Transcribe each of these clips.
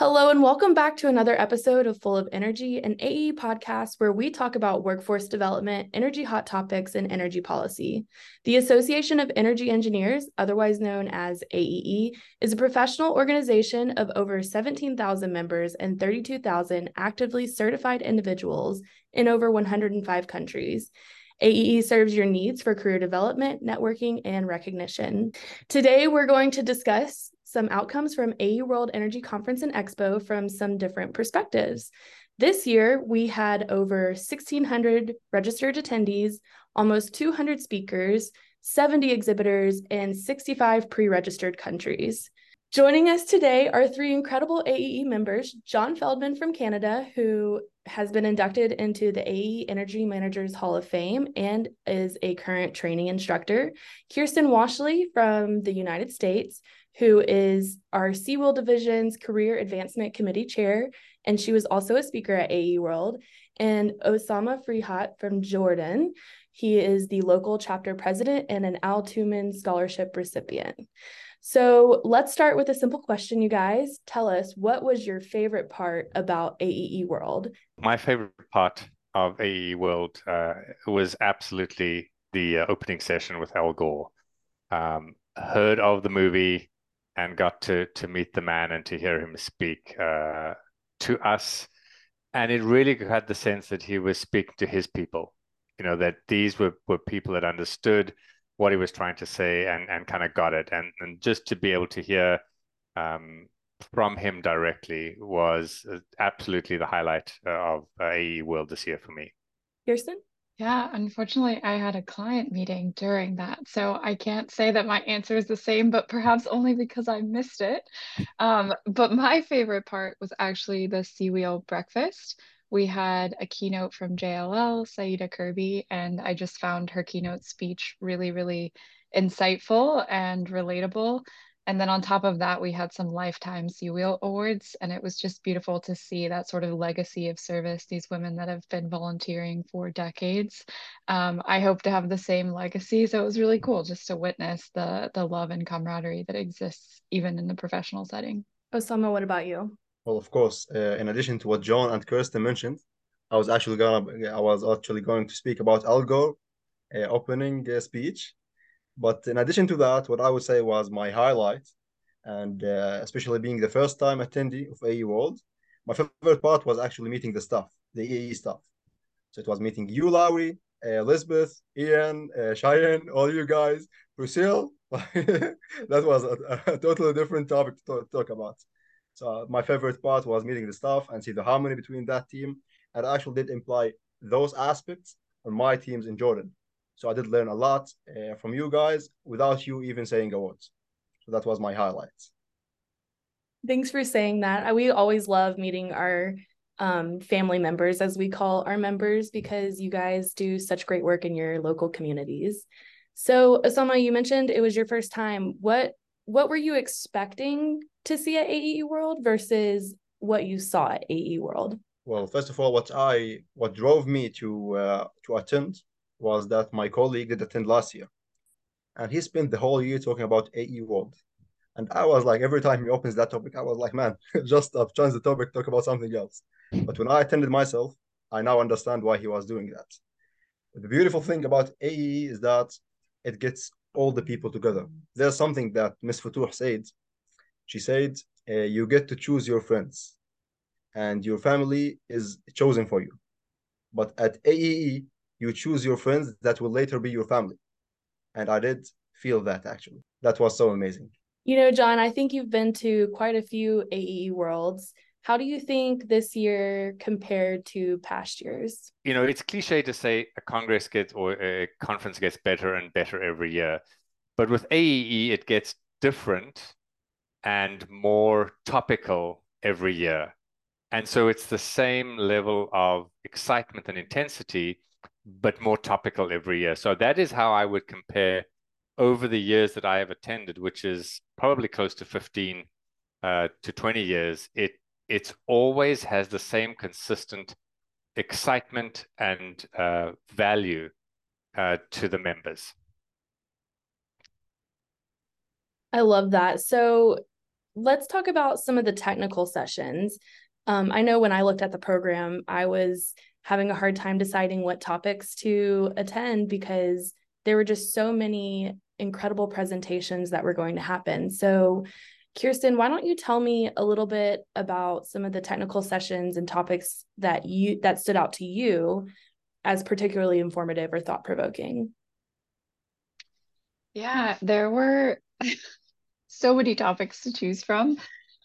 Hello, and welcome back to another episode of Full of Energy, an AEE podcast where we talk about workforce development, energy hot topics, and energy policy. The Association of Energy Engineers, otherwise known as AEE, is a professional organization of over 17,000 members and 32,000 actively certified individuals in over 105 countries. AEE serves your needs for career development, networking, and recognition. Today, we're going to discuss some outcomes from AEE World Energy Conference and Expo from some different perspectives. This year, we had over 1,600 registered attendees, almost 200 speakers, 70 exhibitors, and 65 pre registered countries. Joining us today are three incredible AEE members Jon Feldman from Canada, who has been inducted into the AEE Energy Managers Hall of Fame and is a current training instructor, Kiersten Washle from the United States, who is our CWEEL Division's Career Advancement Committee Chair, and she was also a speaker at AEE World, and Osama Frihat from Jordan. He is the local chapter president and an Al Thumann Scholarship recipient. So let's start with a simple question, you guys. Tell us what was your favorite part about AEE World? My favorite part of AEE World uh, was absolutely the uh, opening session with Al Gore. Um, heard of the movie, and got to to meet the man and to hear him speak uh, to us. And it really had the sense that he was speaking to his people. You know that these were were people that understood what he was trying to say and and kind of got it. And and just to be able to hear um, from him directly was uh, absolutely the highlight of AEE World this year for me. Kiersten? Yeah, unfortunately, I had a client meeting during that, so I can't say that my answer is the same, but perhaps only because I missed it. Um, but my favorite part was actually the CWEEL breakfast. We had a keynote from JLL, Saida Kirby, and I just found her keynote speech really, really insightful and relatable. And then on top of that, we had some lifetime CWEEL awards, and it was just beautiful to see that sort of legacy of service, these women that have been volunteering for decades. Um, I hope to have the same legacy. So it was really cool just to witness the, the love and camaraderie that exists even in the professional setting. Osama, what about you? Well, of course, uh, in addition to what Jon and Kiersten mentioned, I was actually gonna I was actually going to speak about Al Gore uh, opening uh, speech but in addition to that, what I would say was my highlight, and uh, especially being the first time attendee of AEE World, my favorite part was actually meeting the staff, the AEE staff. So it was meeting you, Lowry, uh, Elizabeth, Ian, uh, Cheyenne, all you guys, Priscilla. that was a, a, totally different topic to talk about. So my favorite part was meeting the staff and see the harmony between that team. And I actually did imply those aspects on my teams in Jordan. So I did learn a lot uh, from you guys without you even saying a word. So that was my highlights. Thanks for saying that. We always love meeting our um, family members, as we call our members, because you guys do such great work in your local communities. So, Osama, you mentioned it was your first time. What what were you expecting to see at AEE World versus what you saw at AEE World? Well, first of all, what I what drove me to uh, to attend was that my colleague did attend last year. And he spent the whole year talking about AEE World. And I was like, every time he opens that topic, I was like, man, just uh, change the topic, talk about something else. But when I attended myself, I now understand why he was doing that. The beautiful thing about AEE is that it gets all the people together. There's something that Miss Futuh said. She said, uh, you get to choose your friends and your family is chosen for you. But at AEE, you choose your friends that will later be your family. And I did feel that actually. That was so amazing. You know, Jon, I think you've been to quite a few AEE worlds. How do you think this year compared to past years? You know, it's cliche to say a congress gets or a conference gets better and better every year. But with AEE, it gets different and more topical every year. And so it's the same level of excitement and intensity, but more topical every year. So that is how I would compare over the years that I have attended, which is probably close to 15 uh, to 20 years. It it's always has the same consistent excitement and uh, value uh, to the members. I love that. So let's talk about some of the technical sessions. Um, I know when I looked at the program, I was having a hard time deciding what topics to attend because there were just so many incredible presentations that were going to happen. So, Kiersten, why don't you tell me a little bit about some of the technical sessions and topics that you that stood out to you as particularly informative or thought provoking? Yeah, there were so many topics to choose from.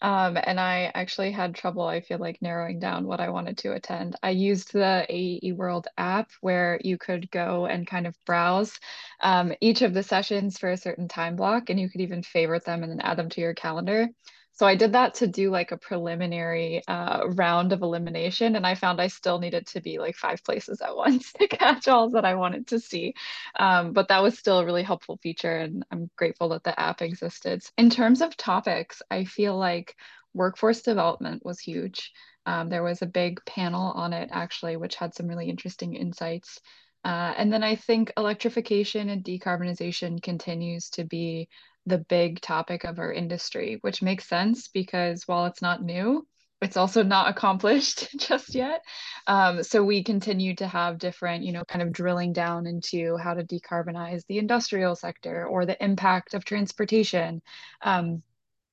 Um, and I actually had trouble, I feel like, narrowing down what I wanted to attend. I used the AEE World app where you could go and kind of browse um, each of the sessions for a certain time block, and you could even favorite them and then add them to your calendar. So I did that to do like a preliminary uh, round of elimination, and I found I still needed to be like five places at once to catch all that I wanted to see. Um, but that was still a really helpful feature, and I'm grateful that the app existed. In terms of topics, I feel like workforce development was huge. Um, there was a big panel on it actually, which had some really interesting insights. Uh, and then I think electrification and decarbonization continues to be the big topic of our industry, which makes sense because while it's not new, it's also not accomplished just yet. Um, so we continue to have different, you know, kind of drilling down into how to decarbonize the industrial sector or the impact of transportation. Um,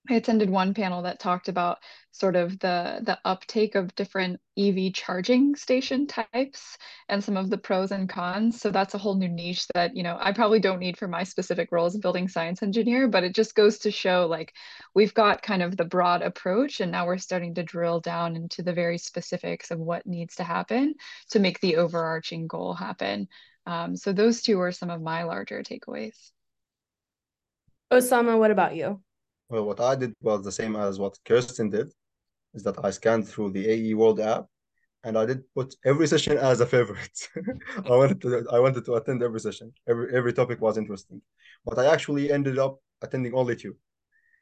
I attended one panel that talked about sort of the the uptake of different EV charging station types and some of the pros and cons. So that's a whole new niche that, you know, I probably don't need for my specific role as a building science engineer, but it just goes to show like we've got kind of the broad approach and now we're starting to drill down into the very specifics of what needs to happen to make the overarching goal happen. Um, so those two are some of my larger takeaways. Osama, what about you? Well, what I did was the same as what Kiersten did, is that I scanned through the AEE World app, and I did put every session as a favorite. I wanted to I wanted to attend every session. Every every topic was interesting, but I actually ended up attending only two.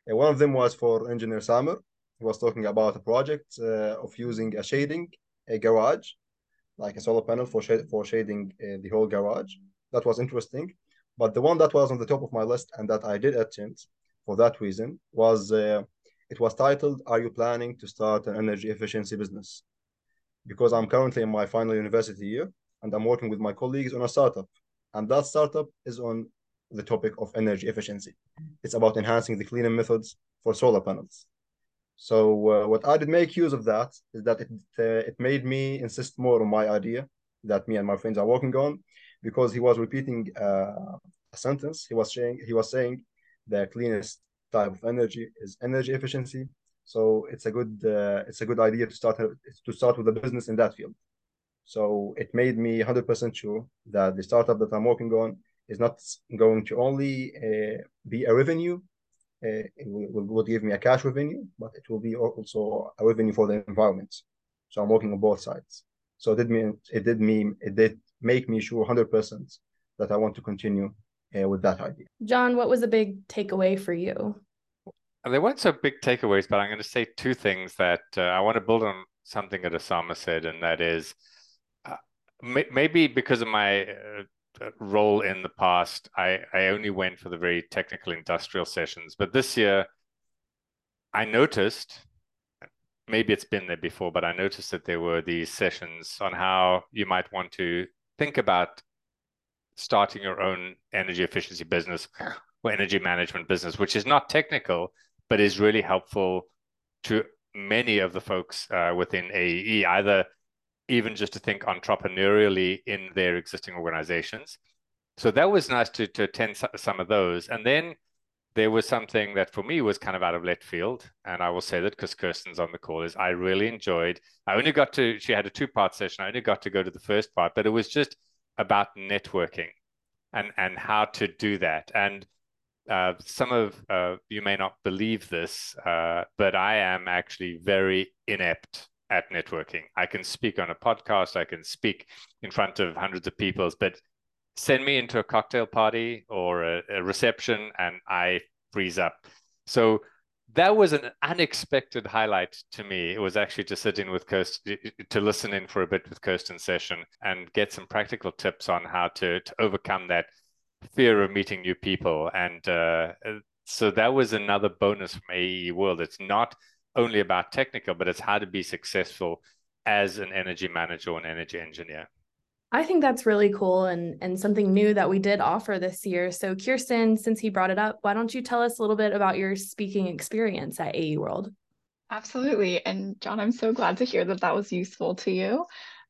And one of them was for engineer Samer. He was talking about a project uh, of using a shading a garage, like a solar panel for shade, for shading uh, the whole garage. That was interesting. But the one that was on the top of my list and that I did attend for that reason was uh, it was titled are you planning to start an energy efficiency business? Because i'm currently in my final university year and i'm working with my colleagues on a startup and that startup is on the topic of energy efficiency. It's about enhancing the cleaning methods for solar panels. So uh, what i did make use of that is that it uh, it made me insist more on my idea that me and my friends are working on because he was repeating uh, a sentence. He was saying he was saying the cleanest type of energy is energy efficiency. So it's a good uh, it's a good idea to start to start with a business in that field. So it made me 100% sure that the startup that I'm working on is not going to only uh, be a revenue, uh, it will, will, give me a cash revenue, but it will be also a revenue for the environment. So I'm working on both sides. So it did mean it did mean it did make me sure 100% that I want to continue uh, with that idea. Jon, what was a big takeaway for you? There weren't so big takeaways, but I'm going to say two things that uh, I want to build on something that Osama said, and that is uh, may- maybe because of my uh, uh, role in the past, I, I only went for the very technical industrial sessions. But this year, I noticed, maybe it's been there before, but I noticed that there were these sessions on how you might want to think about starting your own energy efficiency business or energy management business, which is not technical, but is really helpful to many of the folks uh, within AEE, either even just to think entrepreneurially in their existing organizations. So that was nice to, to attend some of those. And then there was something that for me was kind of out of left field. And I will say that because Kiersten's on the call is I really enjoyed, I only got to, she had a two part session. I only got to go to the first part, but it was just about networking and and how to do that. And uh, some of uh, you may not believe this, uh, but I am actually very inept at networking. I can speak on a podcast, I can speak in front of hundreds of people, but send me into a cocktail party or a, a reception, and I freeze up. So that was an unexpected highlight to me. It was actually to sit in with Kiersten, to listen in for a bit with Kiersten's session and get some practical tips on how to, to overcome that fear of meeting new people. And uh, so that was another bonus from AEE World. It's not only about technical, but it's how to be successful as an energy manager or an energy engineer. I think that's really cool and and something new that we did offer this year. So Kiersten, since he brought it up, why don't you tell us a little bit about your speaking experience at AEE World? Absolutely. And Jon, I'm so glad to hear that that was useful to you.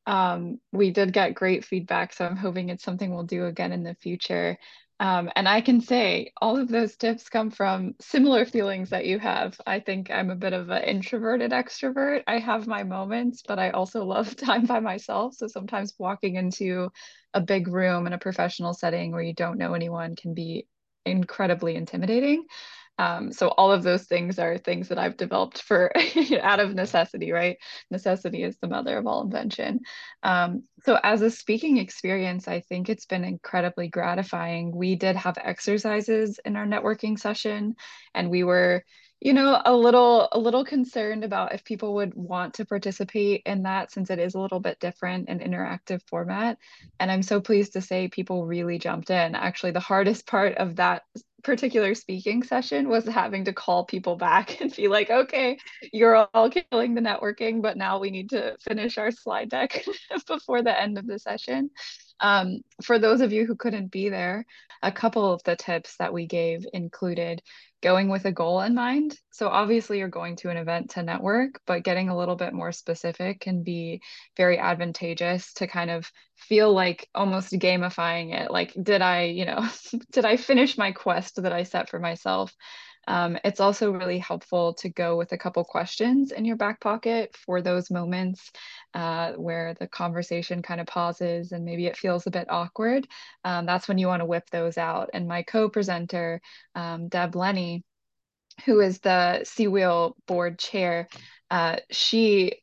Um, we did get great feedback, so I'm hoping it's something we'll do again in the future. Um, and I can say all of those tips come from similar feelings that you have. I think I'm a bit of an introverted extrovert. I have my moments, but I also love time by myself. So sometimes walking into a big room in a professional setting where you don't know anyone can be incredibly intimidating. Um, so all of those things are things that I've developed for out of necessity, right? Necessity is the mother of all invention. Um, so as a speaking experience, I think it's been incredibly gratifying. We did have exercises in our networking session, and we were you know a little a little concerned about if people would want to participate in that since it is a little bit different and interactive format and i'm so pleased to say people really jumped in actually the hardest part of that particular speaking session was having to call people back and be like, okay, you're all killing the networking, but now we need to finish our slide deck before the end of the session. Um, for those of you who couldn't be there, a couple of the tips that we gave included going with a goal in mind. So obviously you're going to an event to network, but getting a little bit more specific can be very advantageous to kind of feel like almost gamifying it. Like, did I, you know, did I finish my quest that I set for myself? Um, it's also really helpful to go with a couple questions in your back pocket for those moments uh, where the conversation kind of pauses and maybe it feels a bit awkward. Um, that's when you want to whip those out. And my co-presenter, um, Deb Lenny, who is the CWEEL board chair, uh, she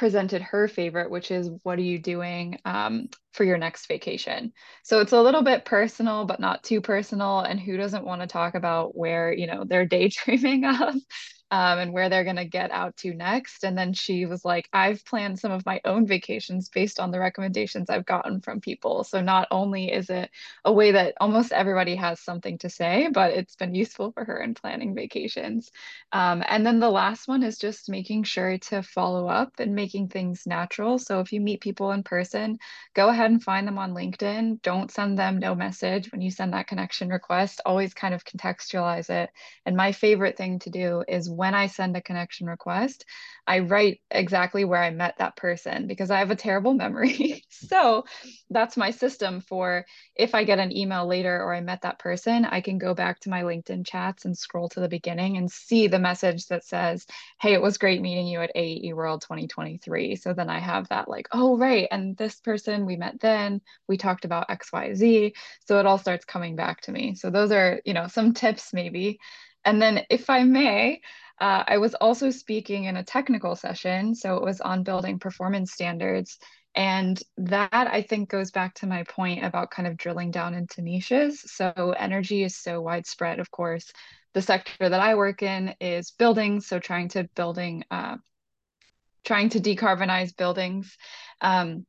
presented her favorite, which is what are you doing um, for your next vacation? So it's a little bit personal, but not too personal. And who doesn't want to talk about where, you know, they're daydreaming of? Um, and where they're going to get out to next. And then she was like, I've planned some of my own vacations based on the recommendations I've gotten from people. So not only is it a way that almost everybody has something to say, but it's been useful for her in planning vacations. Um, and then the last one is just making sure to follow up and making things natural. So if you meet people in person, go ahead and find them on LinkedIn. Don't send them no message when you send that connection request. Always kind of contextualize it. And my favorite thing to do is when I send a connection request, I write exactly where I met that person because I have a terrible memory. so that's my system for if I get an email later or I met that person, I can go back to my LinkedIn chats and scroll to the beginning and see the message that says, Hey, it was great meeting you at AEE World 2023. So then I have that like, oh, right. And this person we met then, we talked about XYZ. So it all starts coming back to me. So those are, you know, some tips maybe. And then if I may, uh, I was also speaking in a technical session, so it was on building performance standards. And that I think goes back to my point about kind of drilling down into niches. So energy is so widespread, of course. The sector that I work in is buildings, so trying to building, uh, trying to decarbonize buildings. Um,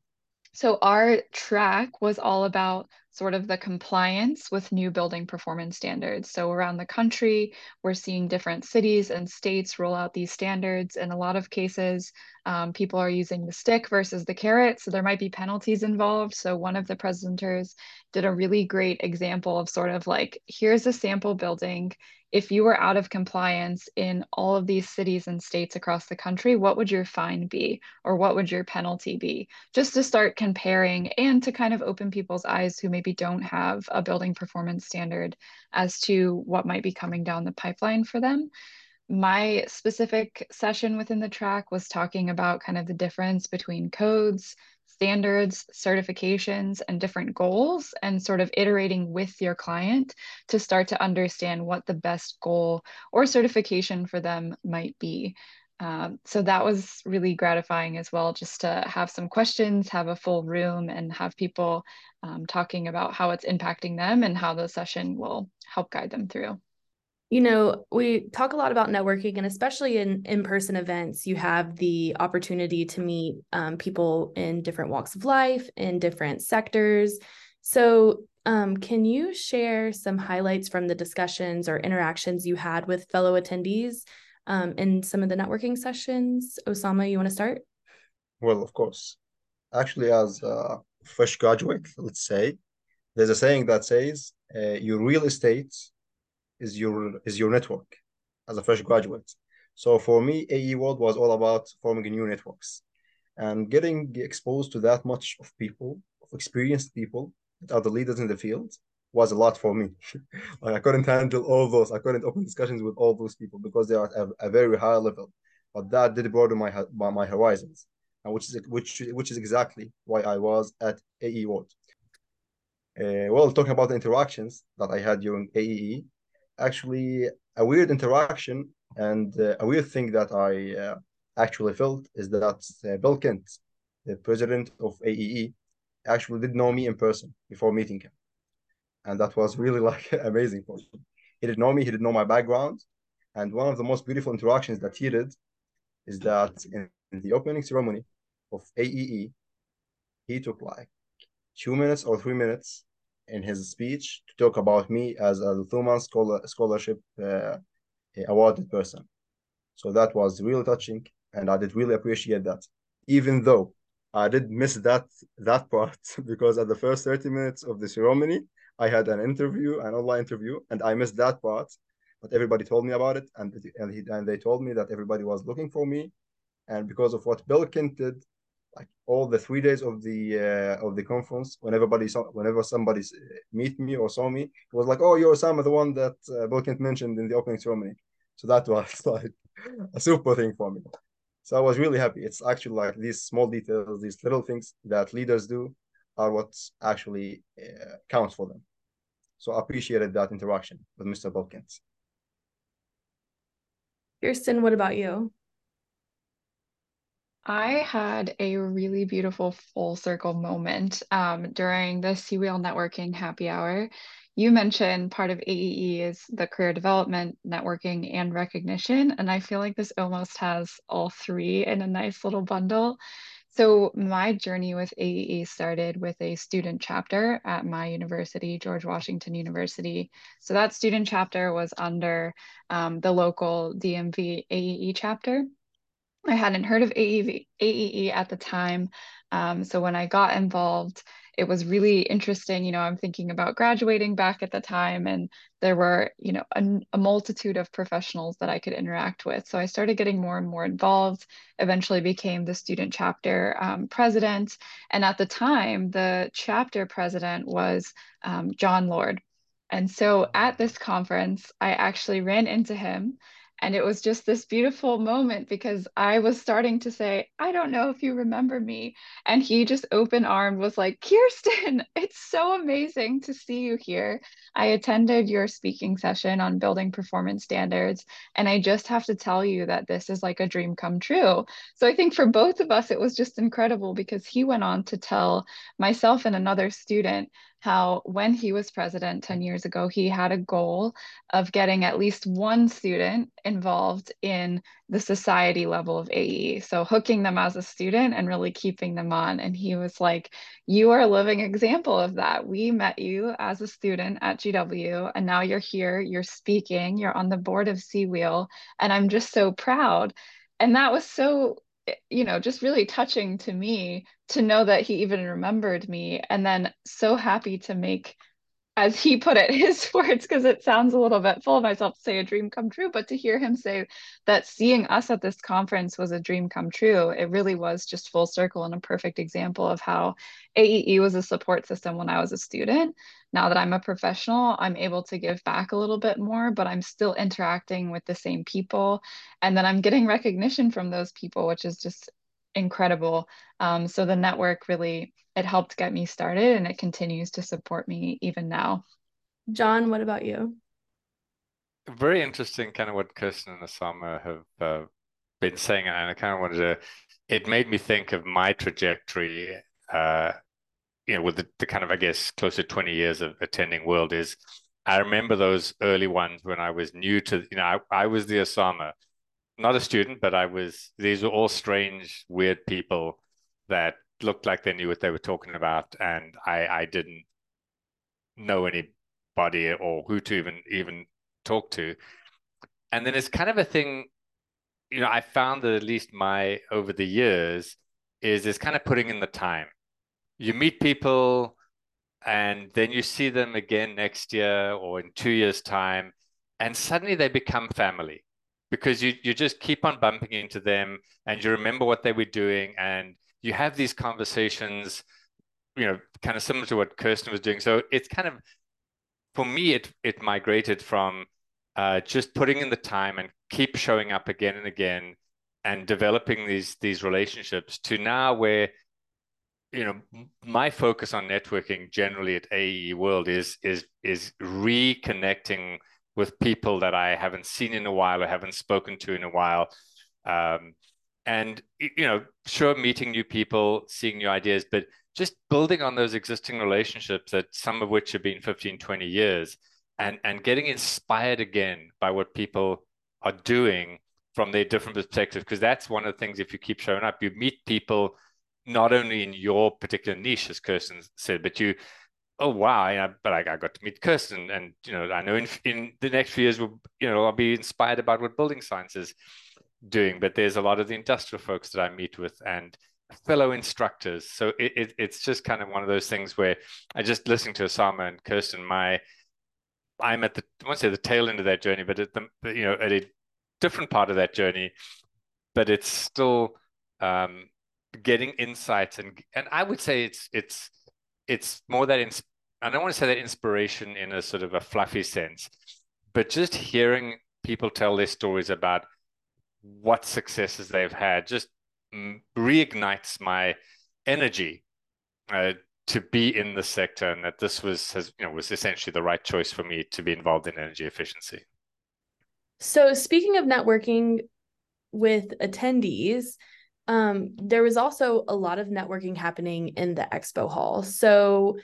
so our track was all about sort of the compliance with new building performance standards. So around the country, we're seeing different cities and states roll out these standards. In a lot of cases, um, people are using the stick versus the carrot. So there might be penalties involved. So one of the presenters did a really great example of sort of like, here's a sample building if you were out of compliance in all of these cities and states across the country, what would your fine be or what would your penalty be? Just to start comparing and to kind of open people's eyes who maybe don't have a building performance standard as to what might be coming down the pipeline for them. My specific session within the track was talking about kind of the difference between codes, standards, certifications, and different goals, and sort of iterating with your client to start to understand what the best goal or certification for them might be. Um, so that was really gratifying as well, just to have some questions, have a full room, and have people um, talking about how it's impacting them and how the session will help guide them through you know, we talk a lot about networking, and especially in in person events, you have the opportunity to meet um, people in different walks of life, in different sectors. So, Um, can you share some highlights from the discussions or interactions you had with fellow attendees um, in some of the networking sessions? Osama, you want to start? Well, of course. Actually, as a fresh graduate, let's say, there's a saying that says uh, your real estate is your is your network as a fresh graduate. So for me, AEE World was all about forming new networks and getting exposed to that much of people, of experienced people that are the leaders in the field was a lot for me. like I couldn't handle all those. I couldn't open discussions with all those people because they are at a, a very high level. But that did broaden my my horizons, and which is which which is exactly why I was at AEE World. Uh, well, talking about the interactions that I had during AEE, actually a weird interaction and uh, a weird thing that I uh, actually felt is that uh, Bill Kent, the president of AEE, actually did know me in person before meeting him. And that was really like amazing for him. He didn't know me, he didn't know my background. And one of the most beautiful interactions that he did is that in the opening ceremony of AEE, he took like two minutes or three minutes in his speech to talk about me as a Thumann scholar, scholarship uh, awarded person. So that was really touching, and I did really appreciate that. Even though I did miss that that part because at the first 30 minutes of the ceremony, I had an interview, an online interview, and I missed that part. But everybody told me about it, and and, he, and they told me that everybody was looking for me, and because of what Bill Kent did, like all the three days of the uh, of the conference, when everybody saw, whenever somebody meet me or saw me, it was like, "Oh, you're Osama, the one that uh, Bill Kent mentioned in the opening ceremony." So that was like a super thing for me. So I was really happy. It's actually like these small details, these little things that leaders do are what actually uh, counts for them. So I appreciated that interaction with Mr. Bill Kent. Kiersten, what about you? I had a really beautiful full circle moment um, during the CWEEL networking happy hour. You mentioned part of AEE is the career development, networking, and recognition. And I feel like this almost has all three in a nice little bundle. So my journey with AEE started with a student chapter at my university, George Washington University. So that student chapter was under um, the local DMV AEE chapter. I hadn't heard of AEV, AEE at the time. Um, so when I got involved, it was really interesting. You know, I'm thinking about graduating back at the time, and there were, you know, a, a, multitude of professionals that I could interact with. So I started getting more and more involved, eventually became the student chapter um, president. And at the time, the chapter president was um, John Lord. And so at this conference, I actually ran into him and it was just this beautiful moment because I was starting to say, I don't know if you remember me. And he just open armed was like, Kiersten, it's so amazing to see you here. I attended your speaking session on building performance standards. And I just have to tell you that this is like a dream come true. So I think for both of us, it was just incredible because he went on to tell myself and another student how when he was president 10 years ago, he had a goal of getting at least one student involved in the society level of AEE. So hooking them as a student and really keeping them on. And he was like, You are a living example of that. We met you as a student at GW, and now you're here, you're speaking, you're on the board of CWEEL, and I'm just so proud. And that was so Eh, you know, just really touching to me to know that he even remembered me and then so happy to make as he put it, his words, because it sounds a little bit full of myself to say a dream come true, but to hear him say that seeing us at this conference was a dream come true, it really was just full circle and a perfect example of how AEE was a support system when I was a student. Now that I'm a professional, I'm able to give back a little bit more, but I'm still interacting with the same people. And then I'm getting recognition from those people, which is just incredible. Um, so the network really it helped get me started, and it continues to support me even now. Jon, what about you? Very interesting, kind of what Kiersten and Osama have uh, been saying, and I kind of wanted to. It made me think of my trajectory. Uh, you know, with the, the kind of I guess close to twenty years of attending World is. I remember those early ones when I was new to, you know, I, I was the Osama not a student, but I was, these were all strange, weird people that looked like they knew what they were talking about. And I, I didn't, know anybody or who to even even talk to. And then it's kind of a thing, you know, I found that at least my over the years is is kind of putting in the time. You meet people and then you see them again next year or in two years' time, and suddenly they become family because you you just keep on bumping into them and you remember what they were doing and you have these conversations you know kind of similar to what kiersten was doing so it's kind of for me it it migrated from uh, just putting in the time and keep showing up again and again and developing these these relationships to now where you know my focus on networking generally at AEE World is is is reconnecting with people that I haven't seen in a while or haven't spoken to in a while. Um, and you know, sure, meeting new people, seeing new ideas, but just building on those existing relationships that some of which have been 15, 20 years and, and getting inspired again by what people are doing from their different perspectives. Because that's one of the things, if you keep showing up, you meet people not only in your particular niche, as Kiersten said, but you oh wow, I, but I, I got to meet Kiersten, and you know, I know in in the next few years, we'll, you know, I'll be inspired about what building science is doing. But there's a lot of the industrial folks that I meet with, and fellow instructors. So it, it it's just kind of one of those things where I just listening to Osama and Kiersten, my I'm at the I won't say the tail end of that journey, but at the you know at a different part of that journey, but it's still um, getting insights and and I would say it's it's it's more that ins- I don't want to say that inspiration in a sort of a fluffy sense, but just hearing people tell their stories about what successes they've had just reignites my energy uh, to be in the sector, and that this was has you know was essentially the right choice for me to be involved in energy efficiency. So, speaking of networking with attendees, um, there was also a lot of networking happening in the expo hall. So,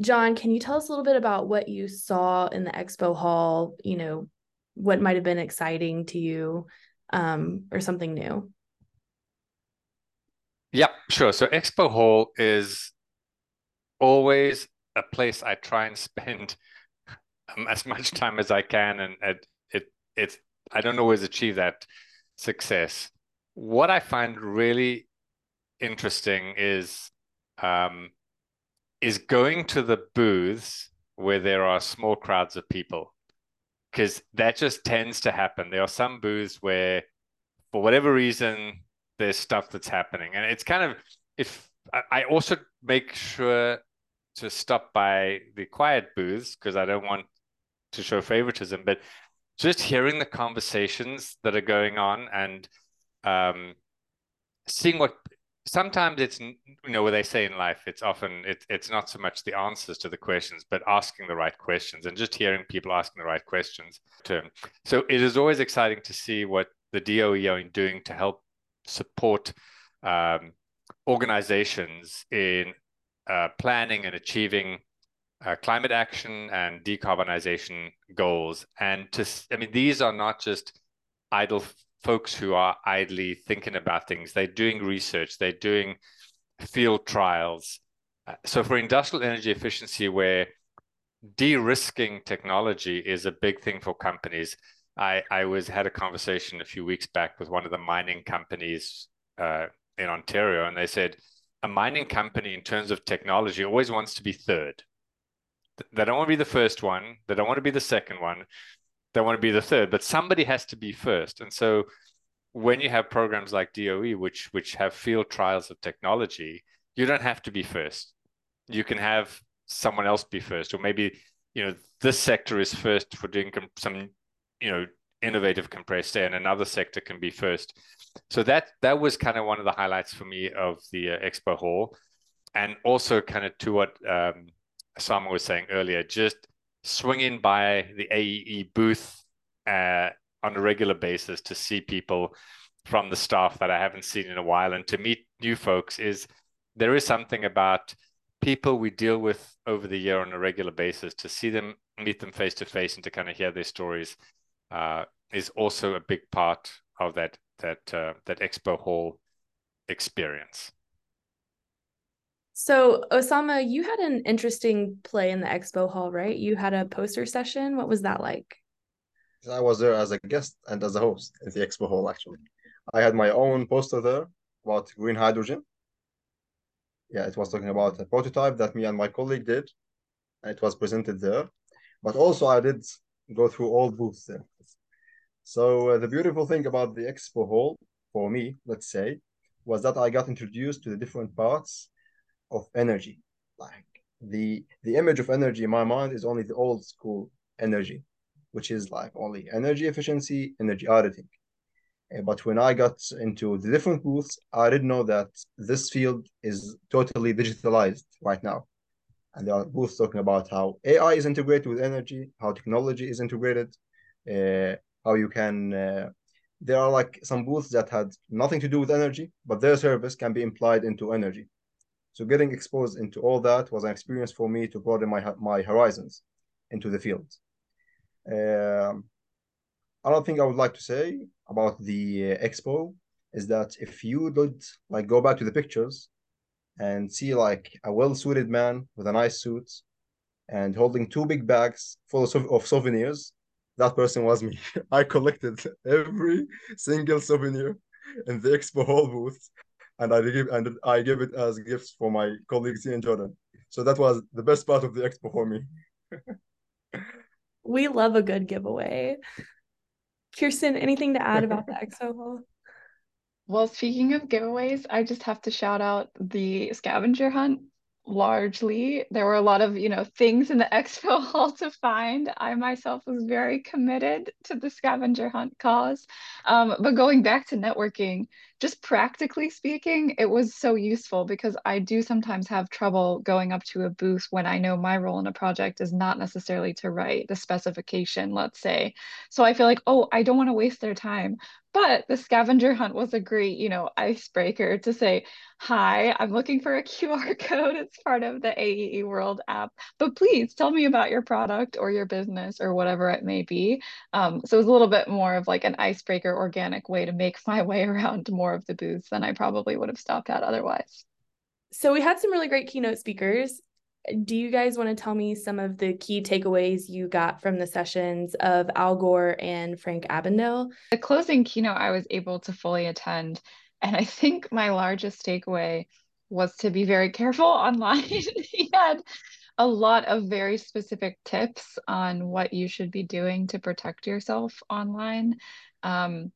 Jon, can you tell us a little bit about what you saw in the expo hall? You know, what might have been exciting to you um, or something new? Yeah, sure. So, expo hall is always a place I try and spend um, as much time as I can, and it, it it's I don't always achieve that success. What I find really interesting is um, is going to the booths where there are small crowds of people because that just tends to happen. There are some booths where, for whatever reason, there's stuff that's happening, and it's kind of if I also make sure to stop by the quiet booths because I don't want to show favoritism, but just hearing the conversations that are going on and um, seeing what sometimes it's you know what they say in life it's often it, it's not so much the answers to the questions but asking the right questions and just hearing people asking the right questions so it is always exciting to see what the DOE are doing to help support um, organizations in uh, planning and achieving uh, climate action and decarbonization goals. And to i mean these are not just idle folks who are idly thinking about things. They're doing research, they're doing field trials. Uh, so for industrial energy efficiency, where de-risking technology is a big thing for companies, I, I was had a conversation a few weeks back with one of the mining companies uh, in Ontario, and they said a mining company, in terms of technology, always wants to be third. They don't want to be the first one. They don't want to be the second one they want to be the third, but somebody has to be first. And so when you have programs like DOE, which which have field trials of technology, you don't have to be first. You can have someone else be first, or maybe you know this sector is first for doing some you know innovative compressed air, and another sector can be first. So that that was kind of one of the highlights for me of the uh, expo hall, and also kind of to what um, was saying earlier, just swinging by the AEE booth uh, on a regular basis to see people from the staff that I haven't seen in a while. And to meet new folks is there is something about people we deal with over the year on a regular basis. To see them meet them face to face and to kind of hear their stories uh, is also a big part of that that uh, that expo hall experience So, Osama, you had an interesting play in the expo hall, right? You had a poster session. What was that like? I was there as a guest and as a host in the expo hall, actually. I had my own poster there about green hydrogen. Yeah, it was talking about a prototype that me and my colleague did, and it was presented there. But also, I did go through all booths there. So, uh, the beautiful thing about the expo hall, for me, let's say, was that I got introduced to the different parts of energy. Like the the image of energy in my mind is only the old school energy, which is like only energy efficiency, energy auditing. Uh, but when I got into the different booths, I didn't know that this field is totally digitalized right now. And there are booths talking about how AI is integrated with energy, how technology is integrated, uh, how you can. Uh, there are like some booths that had nothing to do with energy, but their service can be implied into energy. So getting exposed into all that was an experience for me to broaden my my horizons into the field. Um, another thing I would like to say about the uh, expo is that if you did like go back to the pictures and see like a well-suited man with a nice suit and holding two big bags full of, of souvenirs, that person was me. I collected every single souvenir in the expo hall booth and I give and I give it as gifts for my colleagues here in Jordan. So that was the best part of the expo for me. we love a good giveaway. Kiersten, anything to add about the expo hall? Well, speaking of giveaways, I just have to shout out the scavenger hunt largely there were a lot of you know things in the expo hall to find. I myself was very committed to the scavenger hunt cause. Um, but going back to networking just practically speaking it was so useful because i do sometimes have trouble going up to a booth when i know my role in a project is not necessarily to write the specification let's say. So i feel like oh i don't want to waste their time but the scavenger hunt was a great, you know, icebreaker to say, hi, I'm looking for a QR code. It's part of the AEE World app, but please tell me about your product or your business or whatever it may be. Um, so it was a little bit more of like an icebreaker, organic way to make my way around more of the booths than I probably would have stopped at otherwise. So we had some really great keynote speakers do you guys want to tell me some of the key takeaways you got from the sessions of Al Gore and Frank Abagnale? The closing keynote I was able to fully attend. And I think my largest takeaway was to be very careful online. he had a lot of very specific tips on what you should be doing to protect yourself online. Um,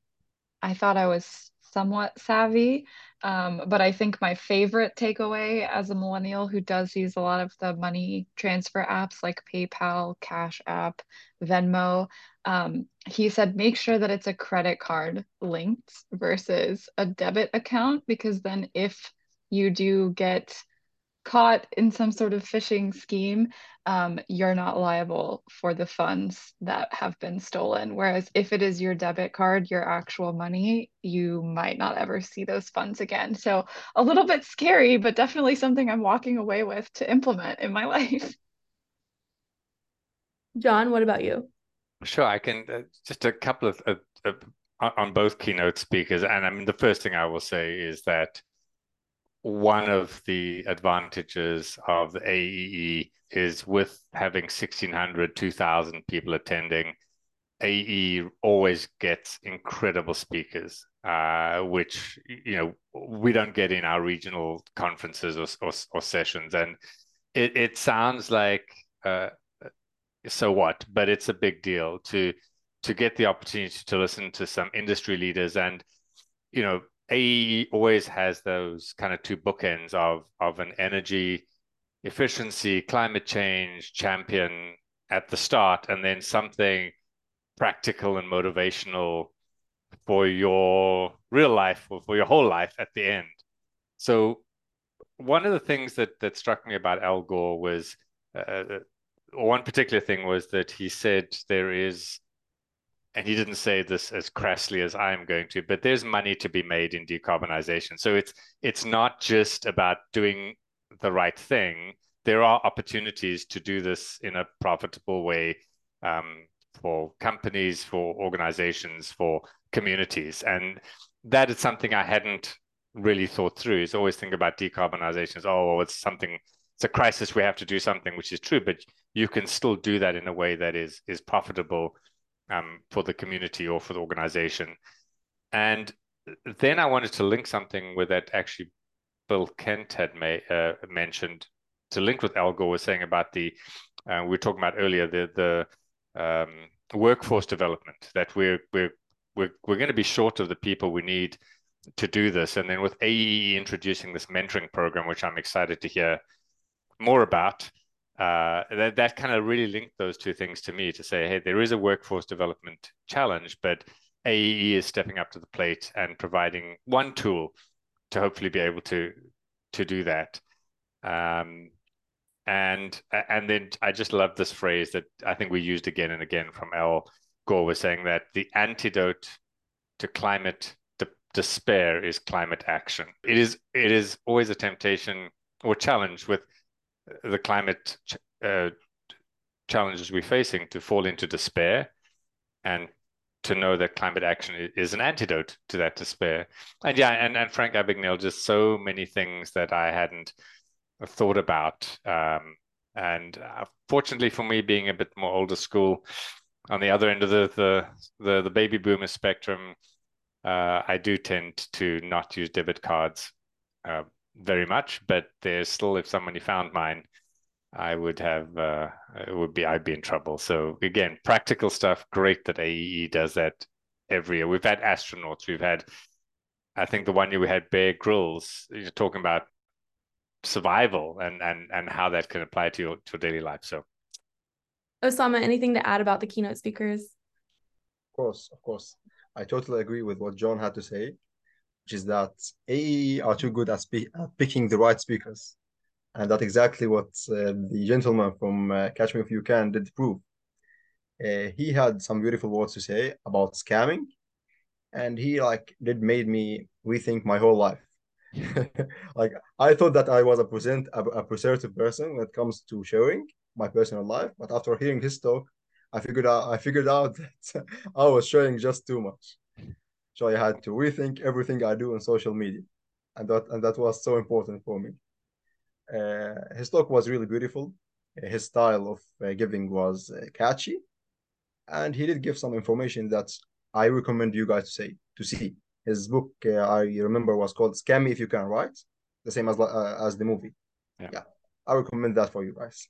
I thought I was somewhat savvy. Um, but I think my favorite takeaway as a millennial who does use a lot of the money transfer apps like PayPal, Cash App, Venmo, um, he said make sure that it's a credit card linked versus a debit account because then if you do get caught in some sort of phishing scheme, um, you're not liable for the funds that have been stolen. Whereas if it is your debit card, your actual money, you might not ever see those funds again. So a little bit scary, but definitely something I'm walking away with to implement in my life. Jon, what about you? Sure, I can uh, just a couple of uh, uh, on both keynote speakers. And I mean, the first thing I will say is that one of the advantages of the AEE is with having 1600 2000 people attending AEE always gets incredible speakers uh, which you know we don't get in our regional conferences or, or, or sessions. And it, it sounds like uh, so what but it's a big deal to to get the opportunity to listen to some industry leaders. And you know AEE always has those kind of two bookends of of an energy efficiency, climate change champion at the start, and then something practical and motivational for your real life or for your whole life at the end. So one of the things that that struck me about Al Gore was uh, uh one particular thing was that he said there is and he didn't say this as crassly as I'm going to, but there's money to be made in decarbonization. So it's it's not just about doing the right thing. There are opportunities to do this in a profitable way um, for companies, for organizations, for communities, and that is something I hadn't really thought through. Is always think about decarbonization as oh, well, it's something, it's a crisis. We have to do something, which is true, but you can still do that in a way that is is profitable um, for the community or for the organization. And then I wanted to link something with that actually Bill Kent had uh, mentioned to link with Al Gore was saying about the uh, we were talking about earlier the the um, workforce development that we're we're we're we're going to be short of the people we need to do this, and then with AEE introducing this mentoring program, which I'm excited to hear more about. Uh, that that kind of really linked those two things to me to say, hey, there is a workforce development challenge, but AEE is stepping up to the plate and providing one tool to hopefully be able to to do that. Um, and and then I just love this phrase that I think we used again and again from Al Gore was saying that the antidote to climate de- despair is climate action. It is it is always a temptation or challenge with the climate ch- uh, challenges we're facing to fall into despair and to know that climate action is an antidote to that despair. And yeah, and, and Frank Abagnale, just so many things that I hadn't thought about. Um, and uh, fortunately for me, being a bit more older school, on the other end of the the the, the baby boomer spectrum, uh, I do tend to not use debit cards uh, very much. But there's still, if somebody found mine, I would have uh, it would be I'd be in trouble. So again, practical stuff. Great that AEE does that every year. We've had astronauts. We've had, I think the one year we had Bear Grylls. You're talking about survival and and and how that can apply to your to your daily life. So, Osama, anything to add about the keynote speakers? Of course, of course. I totally agree with what Jon had to say, which is that AEE are too good at, at picking the right speakers and that's exactly what uh, the gentleman from uh, Catch Me If You Can did prove. Uh, he had some beautiful words to say about scamming, and he like did made me rethink my whole life. like I thought that I was a present a, a preservative person when it comes to sharing my personal life, but after hearing his talk, I figured out I figured out that I was sharing just too much. So I had to rethink everything I do on social media, and that and that was so important for me. Uh, his talk was really beautiful. His style of uh, giving was uh, catchy, and he did give some information that I recommend you guys to say to see. His book, I remember, was called "Scam Me If You Can," right? The same as as the movie. Yeah. yeah, I recommend that for you guys.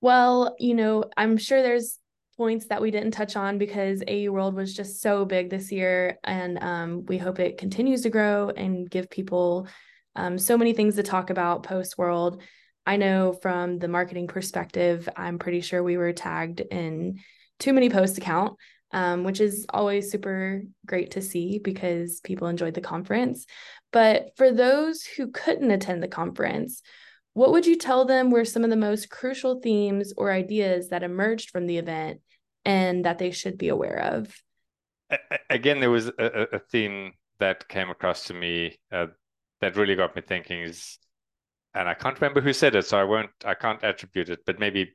Well, you know, I'm sure there's points that we didn't touch on because AEE World was just so big this year. And um, we hope it continues to grow and give people um, so many things to talk about post world. I know from the marketing perspective, I'm pretty sure we were tagged in too many post account, um, which is always super great to see because people enjoyed the conference. But for those who couldn't attend the conference, what would you tell them were some of the most crucial themes or ideas that emerged from the event and that they should be aware of? Again, there was a, a theme that came across to me uh, that really got me thinking is, and I can't remember who said it, so I won't, I can't attribute it, but maybe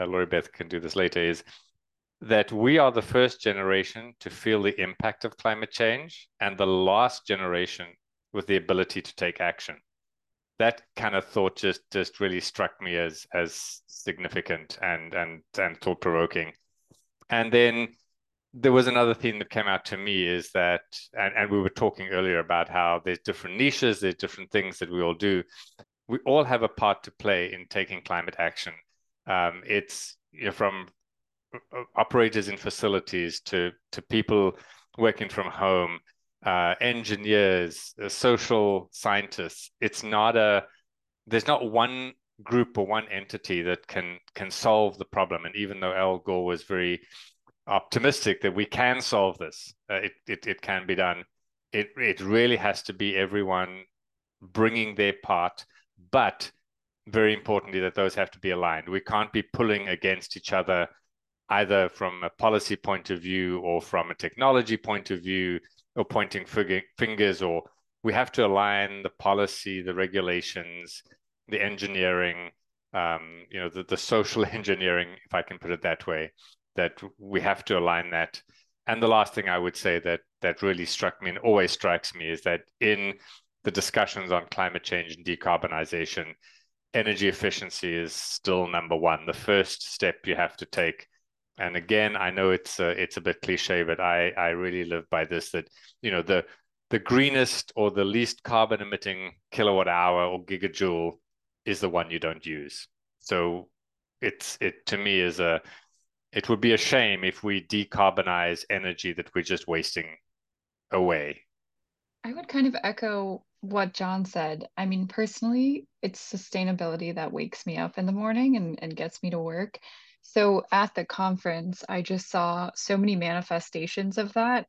uh, Lori Beth can do this later. Is that we are the first generation to feel the impact of climate change and the last generation with the ability to take action. That kind of thought just just really struck me as as significant and and and thought provoking. And then there was another thing that came out to me is that, and, and we were talking earlier about how there's different niches, there's different things that we all do. We all have a part to play in taking climate action. Um, it's you know, from uh, operators in facilities to to people working from home, uh, engineers, uh, social scientists. It's not a there's not one group or one entity that can can solve the problem. And even though Al Gore was very optimistic that we can solve this. Uh, it, it it can be done. It it really has to be everyone bringing their part, but very importantly that those have to be aligned. We can't be pulling against each other either from a policy point of view or from a technology point of view or pointing fingers or we have to align the policy, the regulations, the engineering, um, you know, the, the social engineering, if I can put it that way, that we have to align that. And the last thing I would say that that really struck me and always strikes me is that in the discussions on climate change and decarbonization, energy efficiency is still number one. The first step you have to take. And again, I know it's a, it's a bit cliche, but I, I really live by this that, you know, the, the greenest or the least carbon emitting kilowatt hour or gigajoule is the one you don't use. So it's, it to me is a, it would be a shame if we decarbonize energy that we're just wasting away. I would kind of echo what Jon said. I mean, personally, it's sustainability that wakes me up in the morning and, and gets me to work. So at the conference, I just saw so many manifestations of that.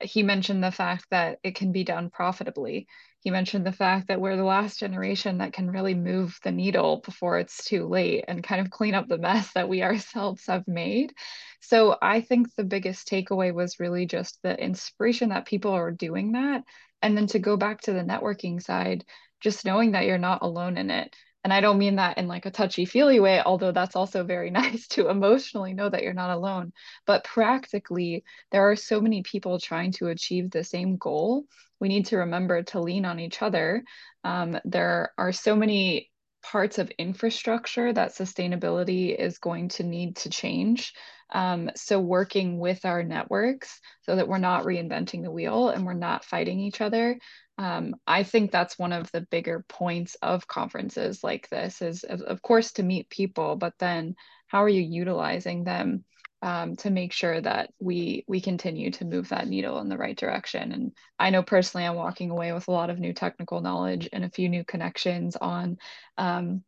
He mentioned the fact that it can be done profitably. He mentioned the fact that we're the last generation that can really move the needle before it's too late and kind of clean up the mess that we ourselves have made. So I think the biggest takeaway was really just the inspiration that people are doing that and then to go back to the networking side, just knowing that you're not alone in it. And I don't mean that in like a touchy feely way, although that's also very nice to emotionally know that you're not alone. But practically, there are so many people trying to achieve the same goal. We need to remember to lean on each other. Um, there are so many parts of infrastructure that sustainability is going to need to change. Um, so working with our networks so that we're not reinventing the wheel and we're not fighting each other. Um, I think that's one of the bigger points of conferences like this is of, course to meet people, but then how are you utilizing them um, to make sure that we we continue to move that needle in the right direction. And I know personally, I'm walking away with a lot of new technical knowledge and a few new connections on um,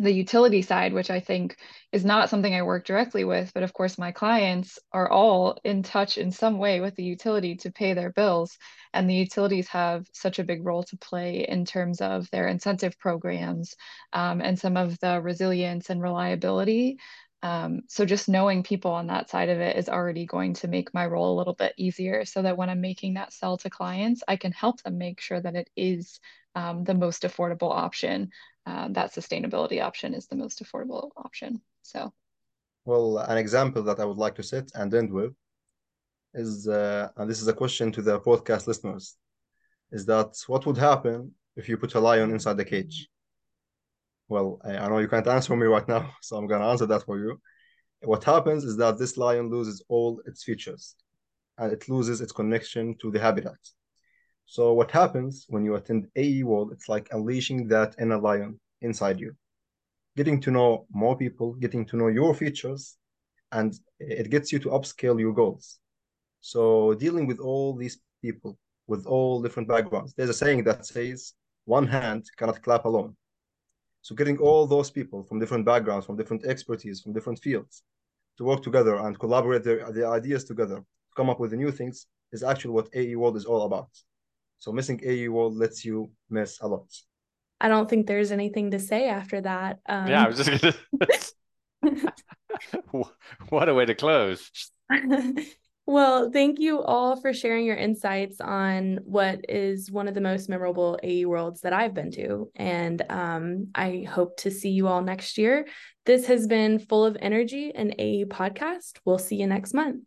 the utility side, which I think is not something I work directly with, but of course my clients are all in touch in some way with the utility to pay their bills. And the utilities have such a big role to play in terms of their incentive programs um, and some of the resilience and reliability. Um, so just knowing people on that side of it is already going to make my role a little bit easier so that when I'm making that sell to clients, I can help them make sure that it is um, the most affordable option uh, that sustainability option is the most affordable option. So, well, an example that I would like to set and end with is, uh, and this is a question to the podcast listeners, is that what would happen if you put a lion inside the cage? Well, I, I know you can't answer me right now, so I'm gonna answer that for you. What happens is that this lion loses all its features, and it loses its connection to the habitat. So what happens when you attend AEE World, it's like unleashing that inner lion inside you, getting to know more people, getting to know your features, and it gets you to upscale your goals. So dealing with all these people with all different backgrounds, there's a saying that says, one hand cannot clap alone. So getting all those people from different backgrounds, from different expertise, from different fields, to work together and collaborate their, their ideas together, to come up with the new things is actually what AEE World is all about. So missing AEE World lets you miss a lot. I don't think there's anything to say after that. Um, yeah, I was just gonna. what a way to close. well, thank you all for sharing your insights on what is one of the most memorable AEE worlds that I've been to. And um, I hope to see you all next year. This has been Full of Energy, an AEE podcast. We'll see you next month.